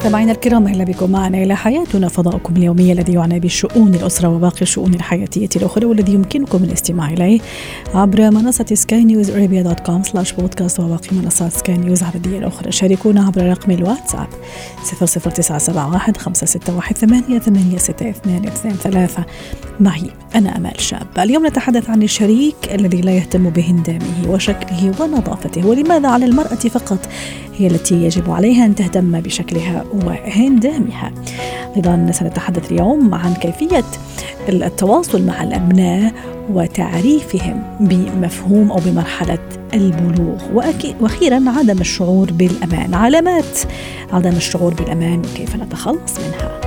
مستمعينا الكرام أهلا بكم معنا إلى حياتنا فضاؤكم اليومي الذي يعنى بشؤون الأسرة وباقي الشؤون الحياتية الأخرى والذي يمكنكم الاستماع إليه عبر منصة Sky News Arabia dot com slash بودكاست وباقي منصات سكاي نيوز العربية الأخرى. شاركونا عبر رقم الواتساب 00971 561 886223 معي أنا أمال شاب. اليوم نتحدث عن الشريك الذي لا يهتم بهندامه وشكله ونظافته ولماذا على المرأة فقط؟ هي التي يجب عليها أن تهتم بشكلها وهندامها. أيضا سنتحدث اليوم عن كيفية التواصل مع الأبناء وتعريفهم بمفهوم أو بمرحلة البلوغ. وأخيرا عدم الشعور بالأمان. علامات عدم الشعور بالأمان وكيف نتخلص منها؟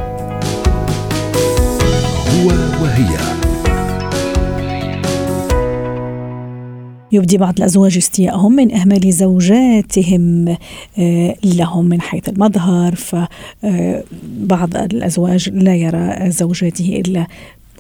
هو وهي. يبدي بعض الأزواج استياءهم من إهمال زوجاتهم آه، لهم من حيث المظهر فبعض آه، الأزواج لا يرى زوجاته إلا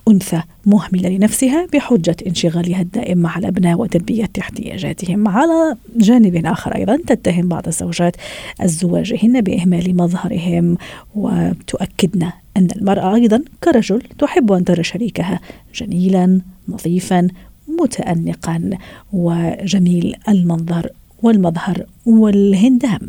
أنثى مهملة لنفسها بحجة انشغالها الدائم مع الأبناء وتلبية احتياجاتهم على جانب آخر أيضا تتهم بعض الزوجات أزواجهن بإهمال مظهرهم وتؤكدن أن المرأة أيضا كرجل تحب أن ترى شريكها جميلا نظيفا متأنقا. وجميل المنظر والمظهر. والهندام.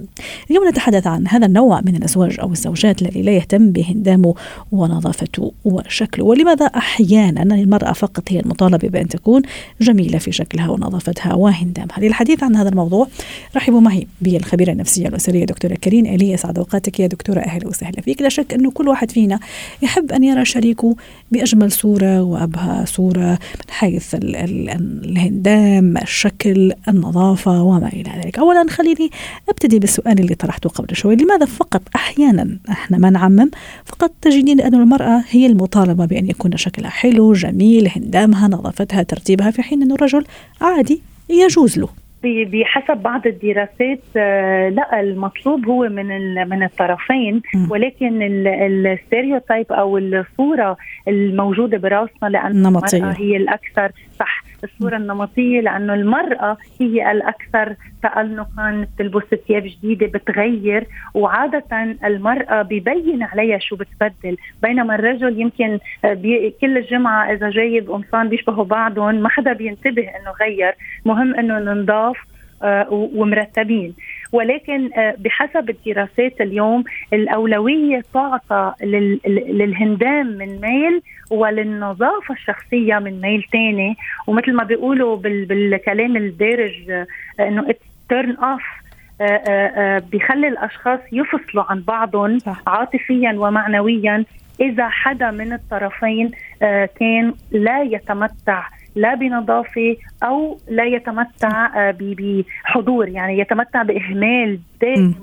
اليوم نتحدث عن هذا النوع من الأزواج أو الزوجات الذي لا يهتم بهندامه ونظافته وشكله ولماذا أحيانا المرأة فقط هي المطالبة بأن تكون جميلة في شكلها ونظافتها وهندامها؟ للحديث عن هذا الموضوع رحبوا معي بالخبيرة النفسية الأسرية دكتورة كريم إلي أسعد أوقاتك يا دكتورة أهلا وسهلا فيك. لا شك أنه كل واحد فينا يحب أن يرى شريكه بأجمل صورة وأبهى صورة من حيث الهندام الشكل النظافة وما إلى ذلك. أولا خليني أبتدي بالسؤال اللي طرحته قبل شوي. لماذا فقط أحيانا إحنا ما نعمم؟ فقط تجدين أن المرأة هي المطالبة بأن يكون شكلها حلو جميل هندامها نظافتها ترتيبها في حين انه الرجل عادي يجوز له. بحسب بعض الدراسات آه، لا المطلوب هو من من الطرفين. ولكن الستيريوتايب أو الصورة الموجودة براسنا لأن المرأة هي الأكثر صح الصورة النمطية لأنه المرأة هي الأكثر تألقا بتلبس ثياب جديدة بتغير وعادة المرأة ببين عليها شو بتبدل. بينما الرجل يمكن كل الجمعة إذا جايب قمصان بيشبهوا بعضهم ما حدا بينتبه إنه غير. مهم إنه ننضاف آه، ومرتبين. ولكن آه، بحسب الدراسات اليوم الأولوية تعطى للهندام من ميل وللنظافة الشخصية من ميل تاني. ومثل ما بيقولوا بالكلام الدارج آه، إنه turn off بيخلي الأشخاص يفصلوا عن بعضهم عاطفيا ومعنويا. إذا حدا من الطرفين كان لا يتمتع لا بنظافة أو لا يتمتع آه، بحضور يعني يتمتع بإهمال دائم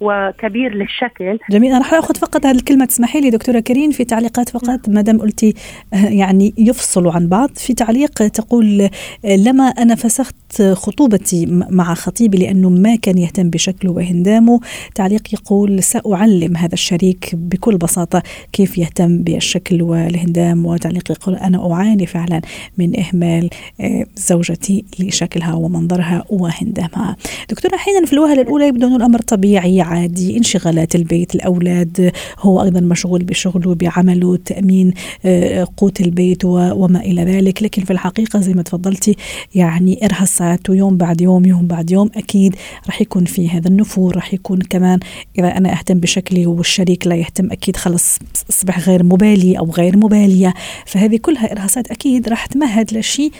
وكبير للشكل. جميل. أنا رح آخذ فقط هذه الكلمة. تسمحي لي دكتورة كريم في تعليقات فقط؟ ما دام قلتي آه، يعني يفصلوا عن بعض. في تعليق تقول آه، لما أنا فسخت خطوبتي مع خطيبي لأنه ما كان يهتم بشكله وهندامه تعليق يقول سأعلم هذا الشريك بكل بساطة كيف يهتم بالشكل والهندام وتعليق يقول أنا أعاني فعلا من إهمال آه، زوجتي لشكلها ومنظرها وهندامها. دكتورة أحيانا في الوهلة الأولى يبدو انه الأمر طبيعي عادي. انشغالات البيت الأولاد هو أيضا مشغول بشغله بعمله تأمين آه، قوت البيت وما إلى ذلك. لكن في الحقيقة زي ما تفضلتي يعني إرهاصات ويوم بعد يوم يوم بعد يوم أكيد راح يكون في هذا النفور راح يكون كمان إذا أنا أهتم بشكلي والشريك لا يهتم أكيد خلص أصبح غير مبالي أو غير مبالية. فهذه كلها إرهاصات أكيد راح تمهد لشيء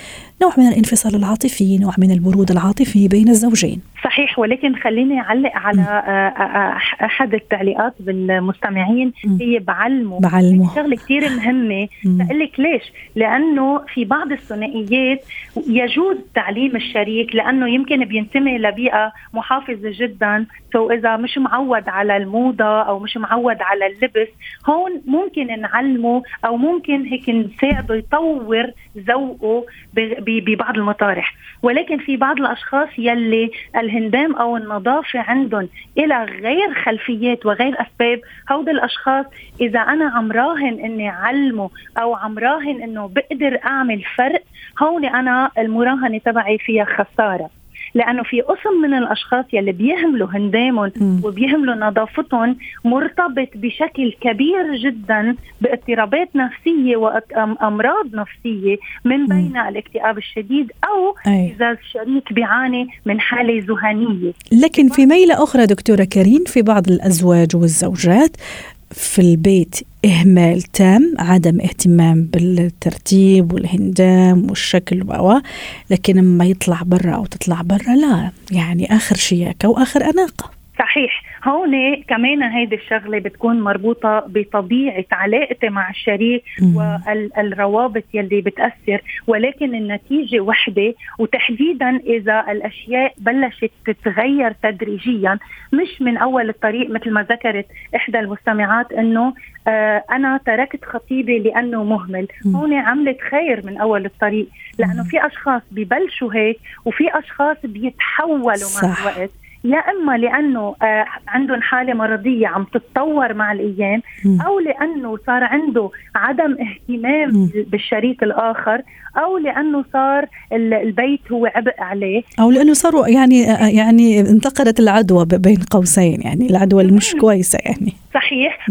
نوع من الانفصال العاطفي نوع من البرود العاطفي بين الزوجين. صحيح ولكن خليني أعلق على آه، آه، أحد التعليقات بالمستمعين هي بعلمه. بعلمه. شغلة كثير مهمة. بقول لك ليش؟ لأنه في بعض الثنائيات يجوز تعليم الشريك لأنه يمكن بينتمي لبيئة محافظة جدا. سو إذا مش معود على الموضة أو مش معود على اللبس هون ممكن نعلمه أو ممكن هيك نساعده يطور ذوقه ببعض المطارح. ولكن في بعض الأشخاص يلي الهندام أو النظافة عندهم إلى غير خلفيات وغير أسباب هود الأشخاص. إذا أنا عم راهن إني علمه أو عم راهن إنه بقدر أعمل فرق هون أنا المراهنة تبعي فيها خسارة. لأنه في قسم من الأشخاص يلي بيهملوا هندامهم وبيهملوا نظافتهم مرتبط بشكل كبير جدا باضطرابات نفسية وامراض نفسية من بين الاكتئاب الشديد أو أي. اذا الشريك بيعاني من حالة ذهانيه لكن في ميلة أخرى دكتورة كريم في بعض الأزواج والزوجات في البيت إهمال تام عدم اهتمام بالترتيب والهندام والشكل و لكن لما يطلع برا أو تطلع برا لا. يعني آخر شياكة وآخر أناقة. صحيح. هون كمان هيدي الشغلة بتكون مربوطة بطبيعة علاقتي مع الشريك والروابط يلي بتأثر. ولكن النتيجة وحدة وتحديدا إذا الأشياء بلشت تتغير تدريجيا مش من أول الطريق مثل ما ذكرت إحدى المستمعات إنه آه أنا تركت خطيبي لأنه مهمل. هون عملت خير من أول الطريق لأنه في أشخاص ببلشوا هيك وفي أشخاص بيتحولوا صح. مع الوقت. يا إما لأنه آه عندهم حالة مرضية عم تتطور مع الأيام أو لأنه صار عنده عدم اهتمام بالشريك الآخر أو لأنه صار البيت هو عبء عليه. أو لأنه صاروا يعني آه، يعني انتقلت العدوى بين قوسين يعني العدوى اللي مش كويسة يعني. صحيح.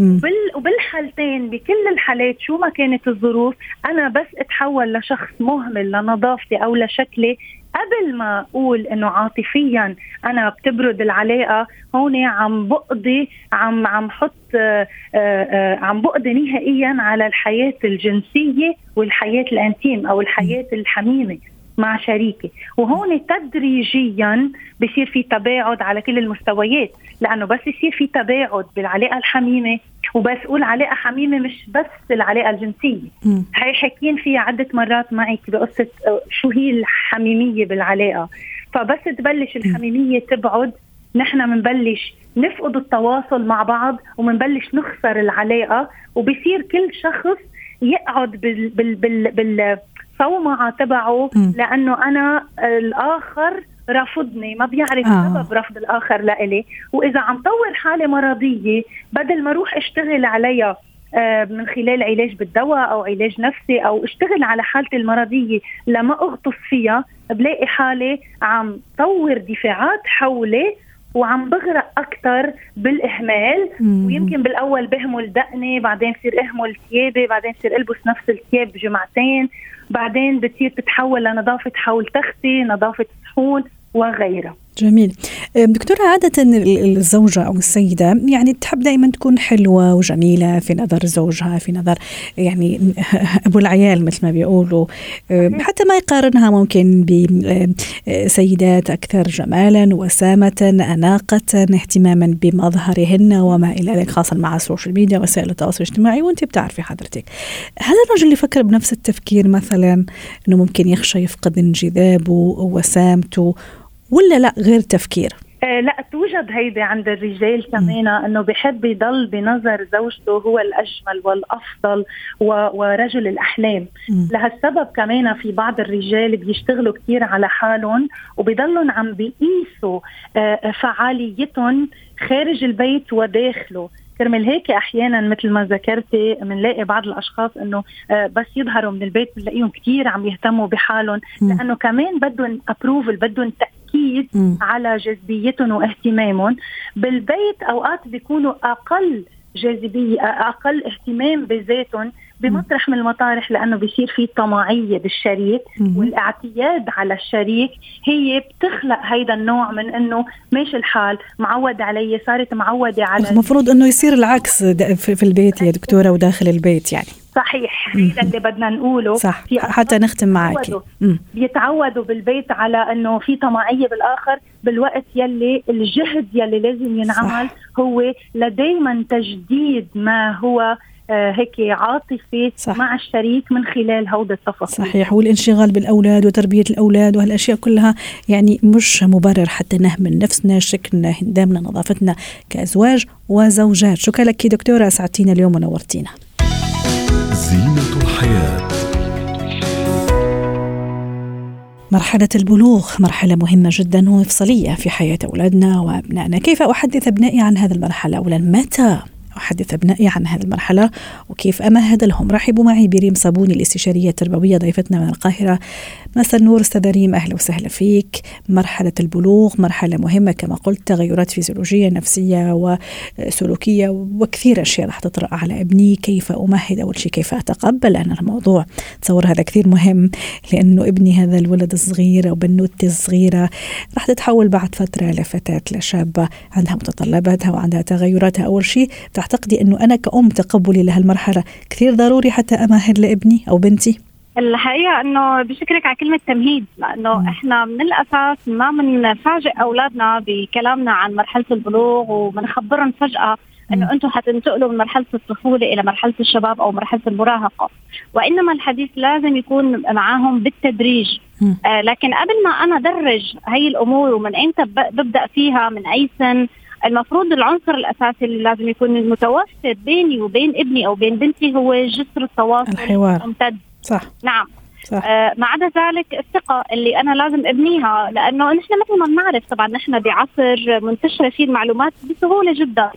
وبالحالتين بكل الحالات شو ما كانت الظروف أنا بس أتحول لشخص مهمل لنظافتي أو لشكلي قبل ما أقول إنه عاطفيا أنا بتبرد العلاقة هون عم بقضي عم عم حط آه، آآ آه، عم بقضي نهائيا على الحياة الجنسية والحياة الأنتيم أو الحياة الحميمة مع شريكي. وهون تدريجيا بصير في تباعد على كل المستويات لأنه بس يصير في تباعد بالعلاقة الحميمة وبس أقول علاقه حميمه مش بس العلاقة الجنسية. هي حكين فيها عدة مرات معك بقصة آه، شو هي الحميمية بالعلاقة. فبس تبلش الحميمية تبعد نحن بنبلش نفقد التواصل مع بعض وبنبلش نخسر العلاقة. وبصير كل شخص يقعد بال بال بال, بال تبعه لأنه أنا الآخر رفضني ما بيعرف آه. سبب رفض الآخر لإلي وإذا عم طور حالة مرضية بدل ما أروح اشتغل عليها آه، من خلال علاج بالدواء أو علاج نفسي أو اشتغل على حالتي المرضية لما أغطس فيها بلاقي حالي عم طور دفاعات حولي وعم بغرق أكثر بالإهمال مم. ويمكن بالأول بهمل دقني بعدين بصير إهمل ثيابي بعدين بصير ألبس نفس الثياب جمعتين بعدين بتصير تتحول لنظافة حول تختي نظافة صحون وغيرها. جميل. دكتورة عادة الزوجة أو السيدة يعني تحب دائما تكون حلوة وجميلة في نظر زوجها في نظر يعني أبو العيال مثل ما بيقولوا. حتى ما يقارنها ممكن بسيدات أكثر جمالا وسامة أناقة اهتماما بمظهرهن وما إلى ذلك خاصة مع السوشيال ميديا وسائل التواصل الاجتماعي وأنت بتعرفي حضرتك. هل الرجل يفكر بنفس التفكير مثلا أنه ممكن يخشى يفقد انجذابه وسامته ولا لا غير تفكير؟ آه لا توجد هيدي عند الرجال كمان إنه بحب يضل بنظر زوجته هو الأجمل والأفضل ورجل الأحلام. لهالسبب كمان في بعض الرجال بيشتغلوا كثير على حالهم وبيضلوا عم بيقيسوا آه فعاليتهم خارج البيت وداخله كرمال هيك أحيانا مثل ما ذكرتي بنلاقي بعض الأشخاص إنه آه، بس يظهروا من البيت بنلاقيهم كثير عم يهتموا بحالهم. لأنه كمان بدهم ابروفل بدهم تأكيد على جاذبيتهم واهتمامهم. بالبيت أوقات بيكونوا أقل جاذبية أقل اهتمام بذاتهم بمطرح من المطارح لأنه بيصير في طماعية بالشريك والاعتياد على الشريك. هي بتخلق هيدا النوع من إنه ماشي الحال معود علي صارت معودة على المفروض إنه يصير العكس في البيت يا دكتورة وداخل البيت يعني. صحيح هذا اللي بدنا نقوله. صح حتى نختم معك. بيتعودوا بالبيت على إنه في طماعية بالآخر بالوقت يلي الجهد يلي لازم ينعمل صح. هو لديما تجديد ما هو هيك عاطفي صح. مع الشريك من خلال هودا التفاصيل. صحيح. والانشغال بالأولاد وتربية الأولاد وهالاشياء كلها يعني مش مبرر حتى نهمل نفسنا شكلنا هندامنا نظافتنا كأزواج وزوجات. شكرا لك دكتورة سعدتينا اليوم ونورتينا. زينة الحياة. مرحلة البلوغ مرحلة مهمة جدا ومفصلية في حياة أولادنا وأبنائنا. كيف أحدث أبنائي عن هذه المرحلة؟ أولا متى؟ أحدث أبنائي عن هذه المرحلة وكيف أمهد لهم. رحبوا معي بريم صابوني الاستشارية التربوية ضيفتنا من القاهرة. مساء النور أستاذ ريم أهلا وسهلا فيك. مرحلة البلوغ مرحلة مهمة كما قلت تغيرات فيزيولوجية نفسية وسلوكية وكثير أشياء راح تطرأ على ابني. كيف أمهد؟ أول شيء كيف أتقبل؟ أنا الموضوع تصور هذا كثير مهم لأنه ابني هذا الولد الصغير أو بنوتي الصغيرة راح تتحول بعد فترة لفتاة لشابة عندها متطلباتها وعندها تغيراتها. أول شيء تعتقدي أنه أنا كأم تقبلي لهالمرحلة كثير ضروري حتى أمهد لابني أو بنتي؟ الحقيقة إنه بشكرك على كلمة تمهيد لأنه مم. إحنا من الأساس ما بنفاجئ أولادنا بكلامنا عن مرحلة البلوغ وبنخبرهم فجأة إنه أنتم حتنتقلوا من مرحلة الطفولة إلى مرحلة الشباب أو مرحلة المراهقة. وإنما الحديث لازم يكون معاهم بالتدريج. آه لكن قبل ما أنا أدرج هي الأمور ومن ايمتى ببدأ فيها من أي سن المفروض العنصر الأساسي اللي لازم يكون متوفر بيني وبين ابني أو بين بنتي هو جسر التواصل الحوار. الممتد. صح. نعم. صح. آه ما عدا ذلك الثقة اللي أنا لازم أبنيها لأنه نحن مثل ما بنعرف طبعا نحن بعصر منتشرة فيه المعلومات بسهولة جدا.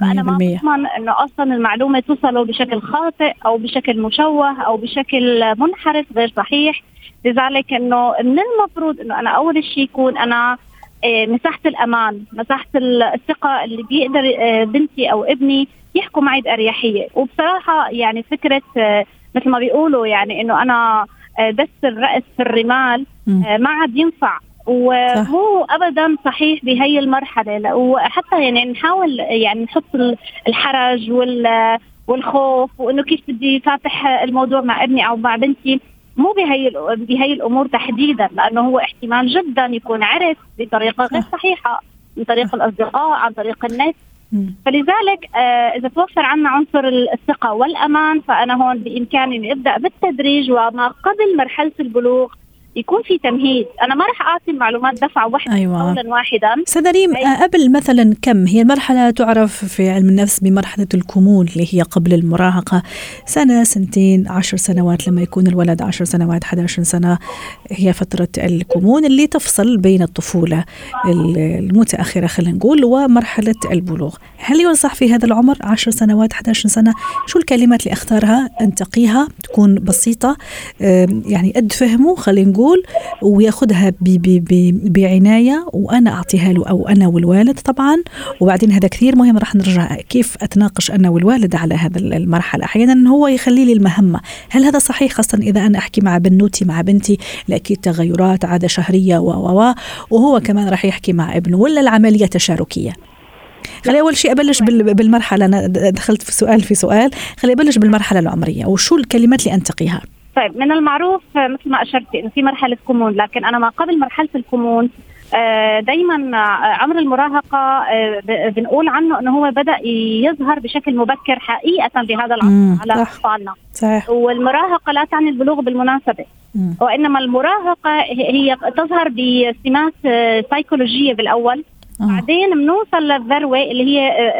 فأنا ما بضمن إنه أصلا المعلومة توصله بشكل خاطئ أو بشكل مشوه أو بشكل منحرف غير صحيح. لذلك إنه من المفروض إنه أنا أول شيء يكون أنا آه، مساحة الأمان مساحة الثقة اللي بيقدر آه، بنتي أو ابني يحكوا معي بأريحية. وبصراحة يعني فكرة آه، مثل ما بيقولوا يعني إنه أنا دس الرأس في الرمال ما عاد ينفع. ومو ابدا صحيح بهي المرحلة. وحتى يعني نحاول يعني نحط الحرج وال والخوف وإنه كيف بدي فاتح الموضوع مع ابني أو مع بنتي. مو بهي بهي الأمور تحديدا لأنه هو احتمال جدا يكون عرف بطريقة غير صحيحة من طريق الأصدقاء عن طريق النت. فلذلك آه إذا توفر عنا عنصر الثقة والأمان فأنا هون بإمكاني إني أبدأ بالتدريج وما قبل مرحلة البلوغ يكون في تمهيد. أنا ما راح أعطي المعلومات دفعة واحدة أيوة. قولا واحدا. سدريم آه، قبل مثلا كم هي المرحلة؟ تعرف في علم النفس بمرحلة الكمون اللي هي قبل المراهقة. سنة سنتين عشر سنوات. لما يكون الولد عشر سنوات 11 سنة هي فترة الكمون اللي تفصل بين الطفولة المتأخرة خلينا نقول ومرحلة البلوغ. هل ينصح في هذا العمر؟ 10 سنوات 11 سنة؟ شو الكلمات اللي أختارها؟ أنتقيها تكون بسيطة يعني قد فهمه خلينا نقول نقول وياخذها بعناية وأنا أعطيها له أو أنا والوالد طبعا. وبعدين هذا كثير مهم راح نرجع كيف أتناقش أنا والوالد على هذا المرحلة. أحيانا هو يخلي لي المهمة. هل هذا صحيح؟ خاصة إذا أنا أحكي مع بنوتي مع بنتي لأكيد تغيرات عادة شهرية و و وهو كمان راح يحكي مع ابنه. ولا العملية تشاركية؟ خلي أول شيء أبلش بالمرحلة. أنا دخلت في سؤال في سؤال. خلي أبلش بالمرحلة العمرية. وشو الكلمات اللي أنتقيها؟ طيب من المعروف مثل ما اشرتي إنه في مرحلة كمون لكن أنا ما قبل مرحلة الكمون آه، دائما عمر المراهقة آه، بنقول عنه إنه هو بدأ يظهر بشكل مبكر حقيقة بهذا العصر على أطفالنا صحيح والمراهقة لا تعني البلوغ بالمناسبة مم. وإنما المراهقة هي تظهر بسمات آه، سيكولوجيه بالأول أوه. بعدين بنوصل للذروة اللي هي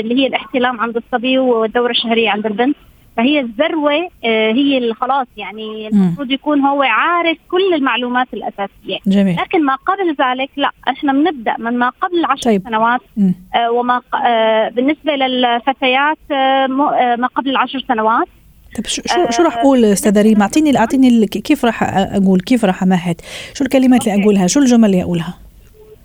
اللي هي الاحتلام عند الصبي والدورة الشهرية عند البنت فهي الذروة آه، هي اللي خلاص يعني المفروض يكون هو عارف كل المعلومات الأساسية. جميل. لكن ما قبل ذلك لا إحنا بنبدأ من ما قبل عشر طيب. سنوات آه وما آه بالنسبة للفتيات ما قبل العشر سنوات. طيب شو شو, شو راح أقول استاذه ريم؟ أعطيني أعطيني كيف راح أقول؟ كيف راح أمهد؟ شو الكلمات اللي أقولها؟ شو الجمل اللي أقولها؟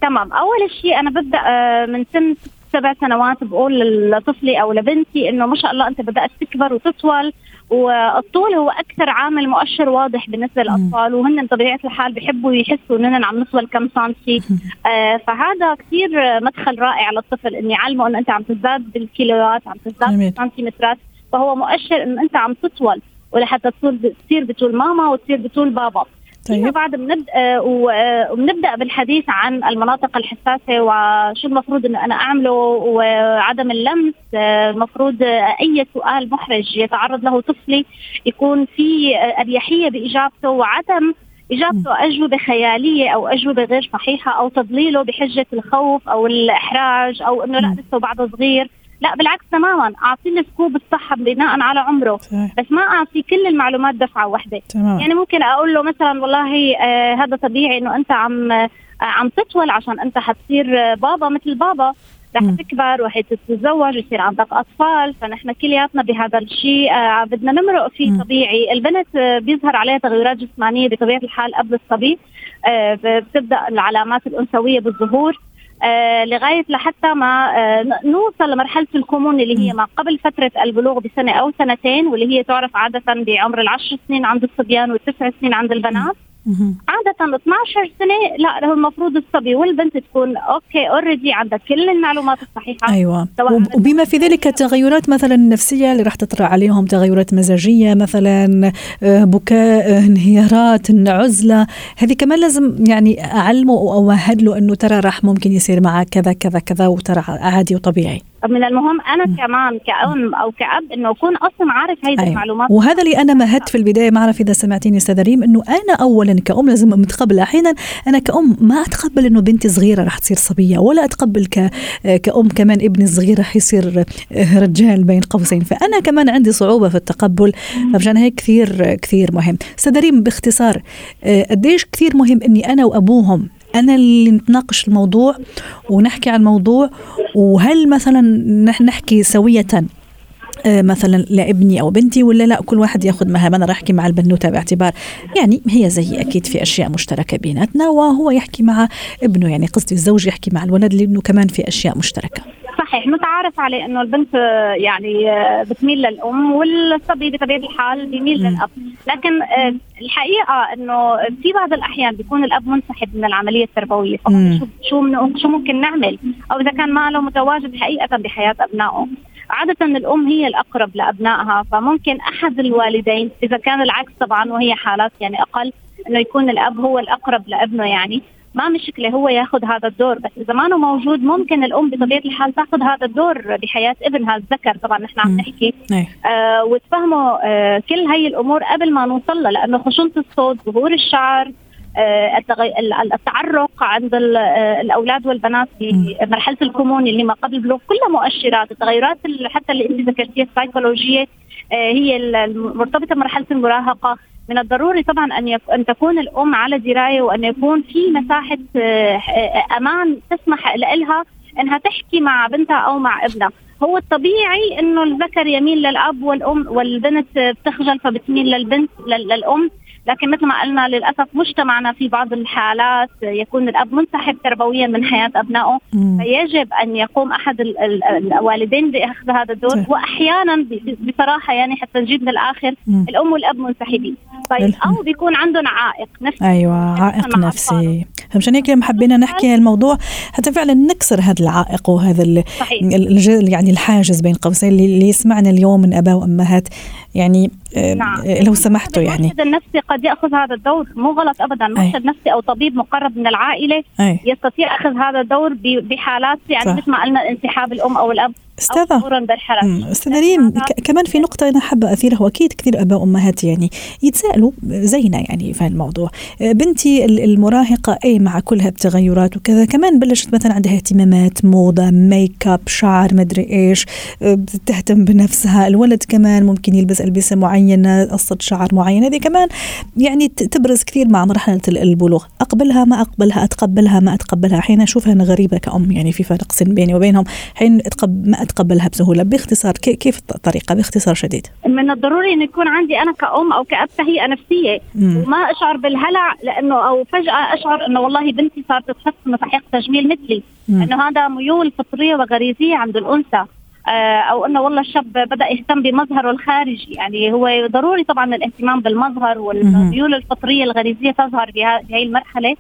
تمام. أول شيء أنا ببدأ من سن سبع سنوات بقول لطفلي أو لبنتي إنه ما شاء الله أنت بدأت تكبر وتطول والطول هو أكثر عامل مؤشر واضح بالنسبة للأطفال وهن بطبيعة الحال بحبوا يحسوا إننا عم نطول كم سنتي. آه فهذا كثير مدخل رائع للطفل اني اعلمه إنه أنت عم تزداد بالكيلوات عم تزداد بالسنتيمترات فهو مؤشر إنه أنت عم تطول ولحتى تصير بطول ماما وتصير بطول بابا. طيب. بعد بنبدا آه، وبنبدا بالحديث عن المناطق الحساسة وشو المفروض انه أنا أعمله وعدم اللمس. المفروض أي سؤال محرج يتعرض له طفلي يكون في أريحية بإجابته وعدم إجابته أجوبة خيالية أو أجوبة غير صحيحة أو تضليله بحجة الخوف أو الإحراج أو إنه لا لسه بعده صغير. لا بالعكس تماما. اعطيه السكوب الصح بناء على عمره. صحيح. بس ما اعطيه كل المعلومات دفعة واحدة. تمام. يعني ممكن أقول له مثلا والله آه هذا طبيعي إنه أنت عم آه عم تطول عشان أنت حتصير بابا مثل بابا. رح تكبر وحتتزوج يصير عندك أطفال. فنحن كلياتنا بهذا الشيء آه بدنا نمرق فيه طبيعي. البنت آه بيظهر عليها تغيرات جسمانية بطبيعة الحال قبل الصبي. آه بتبدأ العلامات الأنثوية بالظهور. آه لغاية لحتى ما آه نوصل لمرحلة الكمون اللي هي ما قبل فترة البلوغ بسنة أو سنتين واللي هي تعرف عادة بعمر العشر سنين عند الصبيان والتسع سنين عند البنات. عادة 12 سنة لا هو المفروض الصبي والبنت تكون okay already عندها كل المعلومات الصحيحة. أيوه. وبما في ذلك التغيرات مثلا النفسية اللي راح تطرأ عليهم تغيرات مزاجية مثلا آه، بكاء آه، انهيارات عزلة هذه كمان لازم يعني أعلمه أو أوهد له أنه ترى راح ممكن يصير معك كذا كذا كذا وترى عادي وطبيعي. من المهم أنا كمان كأم أو كأب إنه أكون أصلا عارف هذه أيوة. المعلومات. وهذا اللي أنا مهدت في البداية ما أعرف إذا سمعتيني أستاذ ريم إنه أنا اولا كأم لازم متقبل أحيانا أنا كأم ما أتقبل إنه بنتي صغيرة راح تصير صبية ولا أتقبل ك كأم كمان ابني الصغير راح يصير رجال بين قوسين. فأنا كمان عندي صعوبة في التقبل. فمشان هيك كثير كثير مهم. أستاذ ريم باختصار قديش كثير مهم إني أنا وأبوهم أنا اللي نتناقش الموضوع ونحكي عن الموضوع وهل مثلا نحكي سوية؟ مثلا لابني أو بنتي ولا لا كل واحد يأخذ مهام. أنا راح أحكي مع البنوتة باعتبار يعني هي زي أكيد في أشياء مشتركة بيناتنا وهو يحكي مع ابنه. يعني قصدي الزوج يحكي مع الولد لأنه كمان في أشياء مشتركة. صحيح متعارف عليه إنه البنت يعني آه، بتميل للأم والصبي بطبيعة الحال بيميل للأب. لكن آه، الحقيقة إنه في بعض الأحيان بيكون الأب منسحب من العملية التربوية. شو شو شو ممكن نعمل؟ أو إذا كان ما له متواجد حقيقة بحياة أبنائه. عادة الأم هي الأقرب لأبنائها فممكن أحد الوالدين إذا كان العكس طبعا وهي حالات يعني أقل إنه يكون الأب هو الأقرب لأبنه يعني. ما مشكلة هو يأخذ هذا الدور بس إذا ما موجود ممكن الأم بطبيعة الحال تأخذ هذا الدور بحياة ابنها الذكر طبعا نحن عم نحكي. آه وتفهموا آه كل هي الأمور قبل ما نوصل لها لأنه خشونة الصوت ظهور الشعر التعرق عند آه، الأولاد والبنات في مرحلة الكمون اللي ما قبل البلوغ كلها مؤشرات التغيرات حتى اللي انت ذكرتيها السيكولوجية آه، هي المرتبطه بمرحلة المراهقة. من الضروري طبعا أن أن تكون الأم على دراية وأن يكون في مساحة آه، آه، أمان تسمح لها إنها تحكي مع بنتها أو مع ابنها. هو الطبيعي إنه الذكر يميل للأب والأم والبنت بتخجل فبتميل للبنت للأم. لكن مثل ما قلنا للأسف مجتمعنا في بعض الحالات يكون الأب منسحب تربويا من حياة أبنائه فيجب أن يقوم أحد الوالدين بإخذ هذا الدور واحيانا بصراحة يعني حتى نجيب للاخر الأم والأب منسحبين. طيب أو بيكون عندهم عائق نفسي. أيوه عائق نفسي. فمشان هيك؟ حبينا نحكي هالموضوع حتى فعلا نكسر هذا العائق وهذا يعني الحاجز بين قوسين اللي يسمعنا اليوم من أباء وأمهات. يعني نعم. لو سمحتوا يعني. المرشد النفسي قد يأخذ هذا الدور. مو غلط ابدا. مرشد نفسي أو طبيب مقرب من العائلة أي. يستطيع أخذ هذا الدور بحالات يعني مثل ما قلنا انسحاب الأم أو الأب. أستاذة. أستاذة ريم كمان في نقطة أنا حابة أثيرها وأكيد كثير آباء وأمهات يعني يتساءلوا زينا يعني في الموضوع. بنتي المراهقة أي مع كل هالتغيرات وكذا كمان بلشت مثلا عندها اهتمامات موضة ميك أب شعر مدري إيش تهتم بنفسها. الولد كمان ممكن يلبس ألبسة معينة قصة شعر معينة. هذه كمان يعني تبرز كثير مع مرحلة البلوغ. أقبلها ما أقبلها أتقبلها ما أتقبلها. حين أشوفها أنا غريبة كأم يعني في فرق سن بيني وبينهم. حين ما اتقبلها بسهوله باختصار؟ كيف الطريقة باختصار شديد. من الضروري انه يكون عندي أنا كأم أو كأب تهيئه نفسيه مم. وما أشعر بالهلع لأنه أو فجأة أشعر إنه والله بنتي صارت تحس إنه تحقيق تجميل مثلي. إنه هذا ميول فطرية وغريزية عند الأنثى. أو إنه والله الشاب بدأ يهتم بمظهره الخارجي. يعني هو ضروري طبعا الاهتمام بالمظهر والميول الفطرية الغريزية تظهر بهذه المرحلة.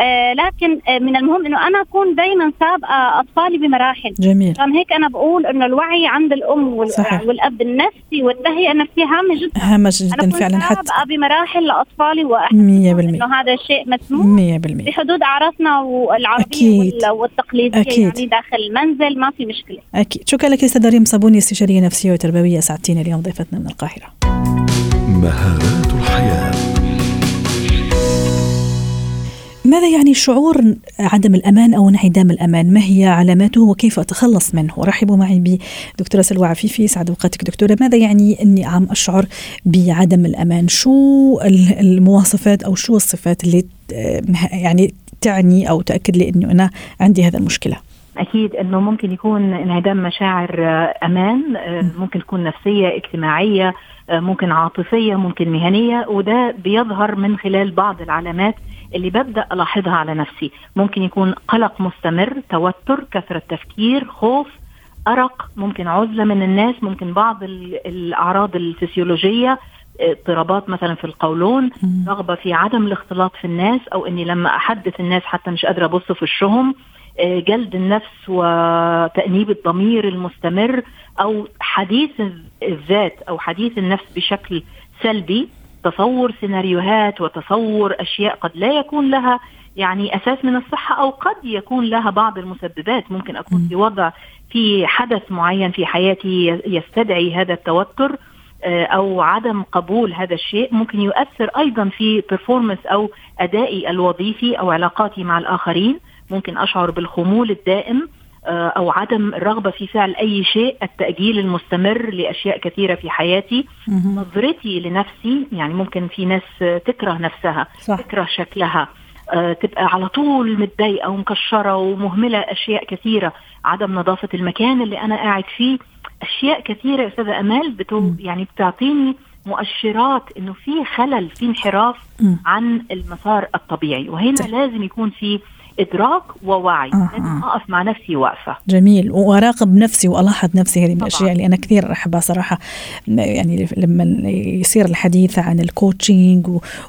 آه، لكن آه، من المهم إنه أنا أكون دائما سابقة أطفالي بمراحل. جميل. عشان هيك أنا بقول إنه الوعي عند الأم صحيح. والأب النفسي والتهيئه النفسيه هامة جدا. هامة جدا أنا فعلا. حتى سابقة بمراحل لأطفالي 100% إنه هذا شيء مسموح 100% بحدود اعرافنا والعربية أكيد. والتقليدية أكيد. يعني داخل المنزل ما في مشكلة. أكيد. شكرا لك استاذه ريم صابوني استشاريه نفسيه وتربويه سعدتينا اليوم ضيفتنا من القاهرة. مهارات الحياة. ماذا يعني شعور عدم الأمان أو انعدام الأمان؟ ما هي علاماته وكيف أتخلص منه؟ رحبوا معي بدكتورة سلوى عفيفي سعد أوقاتك دكتورة ماذا يعني أني عم أشعر بعدم الأمان؟ شو المواصفات أو شو الصفات اللي يعني تعني أو تأكد لي أنه أنا عندي هذا المشكلة؟ أكيد إنه ممكن يكون انعدام مشاعر آه، أمان آه، ممكن تكون نفسية اجتماعية آه، ممكن عاطفية ممكن مهنية وده بيظهر من خلال بعض العلامات اللي ببدأ ألاحظها على نفسي. ممكن يكون قلق مستمر توتر كثرة تفكير خوف أرق ممكن عزلة من الناس ممكن بعض الأعراض الفسيولوجية اضطرابات مثلا في القولون رغبة في عدم الاختلاط في الناس أو إني لما أحدث الناس حتى مش قادرة أبص في وشهم. جلد النفس وتأنيب الضمير المستمر أو حديث الذات أو حديث النفس بشكل سلبي تصور سيناريوهات وتصور أشياء قد لا يكون لها يعني أساس من الصحة أو قد يكون لها بعض المسببات. ممكن أكون في وضع في حدث معين في حياتي يستدعي هذا التوتر آه، أو عدم قبول هذا الشيء. ممكن يؤثر أيضا في performance أو أدائي الوظيفي أو علاقاتي مع الآخرين. ممكن أشعر بالخمول الدائم آه، أو عدم الرغبة في فعل أي شيء التأجيل المستمر لأشياء كثيرة في حياتي. نظرتي لنفسي يعني ممكن في ناس تكره نفسها صح. تكره شكلها آه، تبقى على طول متضايقة ومكشرة ومهملة أشياء كثيرة. عدم نظافة المكان اللي أنا قاعد فيه. أشياء كثيرة يا أستاذة أمال بتو يعني بتعطيني مؤشرات إنه في خلل في انحراف عن المسار الطبيعي. وهنا. لازم يكون في إدراك ووعي. آه لازم أقف مع نفسي واقفة. جميل. وأراقب نفسي وألاحظ نفسي هذه من الأشياء اللي أنا كثير أحبها صراحة. يعني لما يصير الحديث عن الكوتشنج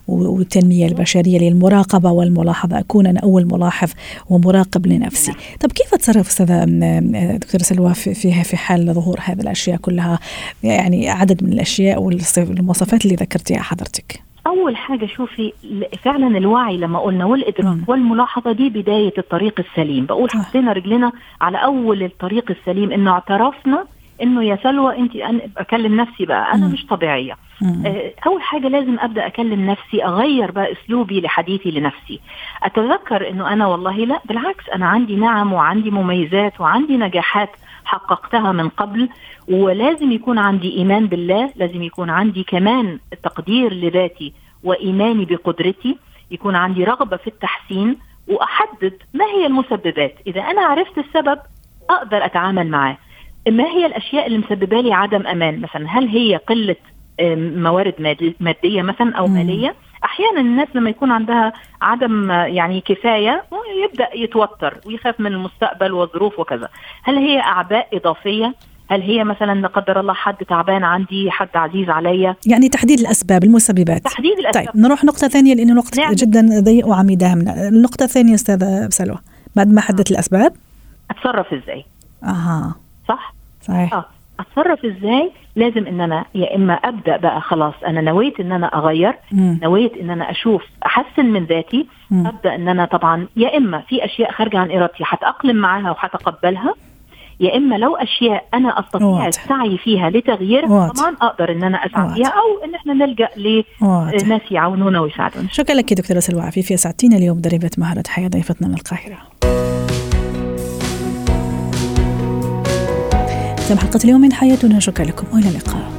والتنمية البشرية للمراقبة والملاحظة أكون أنا أول ملاحظ ومراقب لنفسي. طب كيف أتصرف أستاذة دكتورة سلوى في في حال ظهور هذه الأشياء كلها؟ يعني عدد من الأشياء والمواصفات اللي ذكرتيها حضرتك. أول حاجة شوفي فعلا الوعي لما قلنا والإدراك والملاحظة دي بداية الطريق السليم. بقول حطينا رجلنا على أول الطريق السليم إنه اعترفنا إنه يا سلوى أنت أنا أكلم نفسي بقى أنا مش طبيعية. آه، أول حاجة لازم أبدأ أكلم نفسي أغير بقى أسلوبي لحديثي لنفسي. أتذكر إنه أنا والله لا بالعكس أنا عندي نعم وعندي مميزات وعندي نجاحات حققتها من قبل ولازم يكون عندي إيمان بالله لازم يكون عندي كمان تقدير لذاتي. وإيماني بقدرتي يكون عندي رغبة في التحسين وأحدد ما هي المسببات. إذا أنا عرفت السبب أقدر أتعامل معاه. ما هي الأشياء اللي مسببة لي عدم أمان؟ مثلا هل هي قلة موارد مادية مثلا أو مالية؟ أحيانا الناس لما يكون عندها عدم يعني كفاية يبدأ يتوتر ويخاف من المستقبل والظروف وكذا. هل هي أعباء إضافية؟ هل هي مثلا لا قدر الله حد تعبان عندي حد عزيز عليا؟ يعني تحديد الأسباب المسببات. تحديد الأسباب. طيب نروح نقطة ثانية لأنه نقطة نعم. جدا ضيق وعميدة. همنا النقطه الثانية أستاذة سلوى بعد ما حددت الأسباب. أتصرف إزاي؟ أها. صح؟ صحيح. آه. أتصرف إزاي؟ لازم إن أنا يا إما أبدأ بقى خلاص أنا نويت إن أنا أغير مم. نويت إن أنا أشوف أحسن من ذاتي مم. أبدأ إن أنا طبعا يا إما في أشياء خارجة عن إرادتي هتاقلم معاها وهتقبلها يا إما لو أشياء أنا أستطيع السعي فيها لتغييرها طبعا أقدر إن أنا أسعى فيها أو إن إحنا نلجأ لناس يعاونونا ويساعدونا. شكرا لك دكتورة سلوى عفيفي سعدتينا اليوم مدربه مهارة حياة ضيفتنا من القاهرة. ختام حلقة اليوم من حياتنا. شكرا لكم. وإلى اللقاء.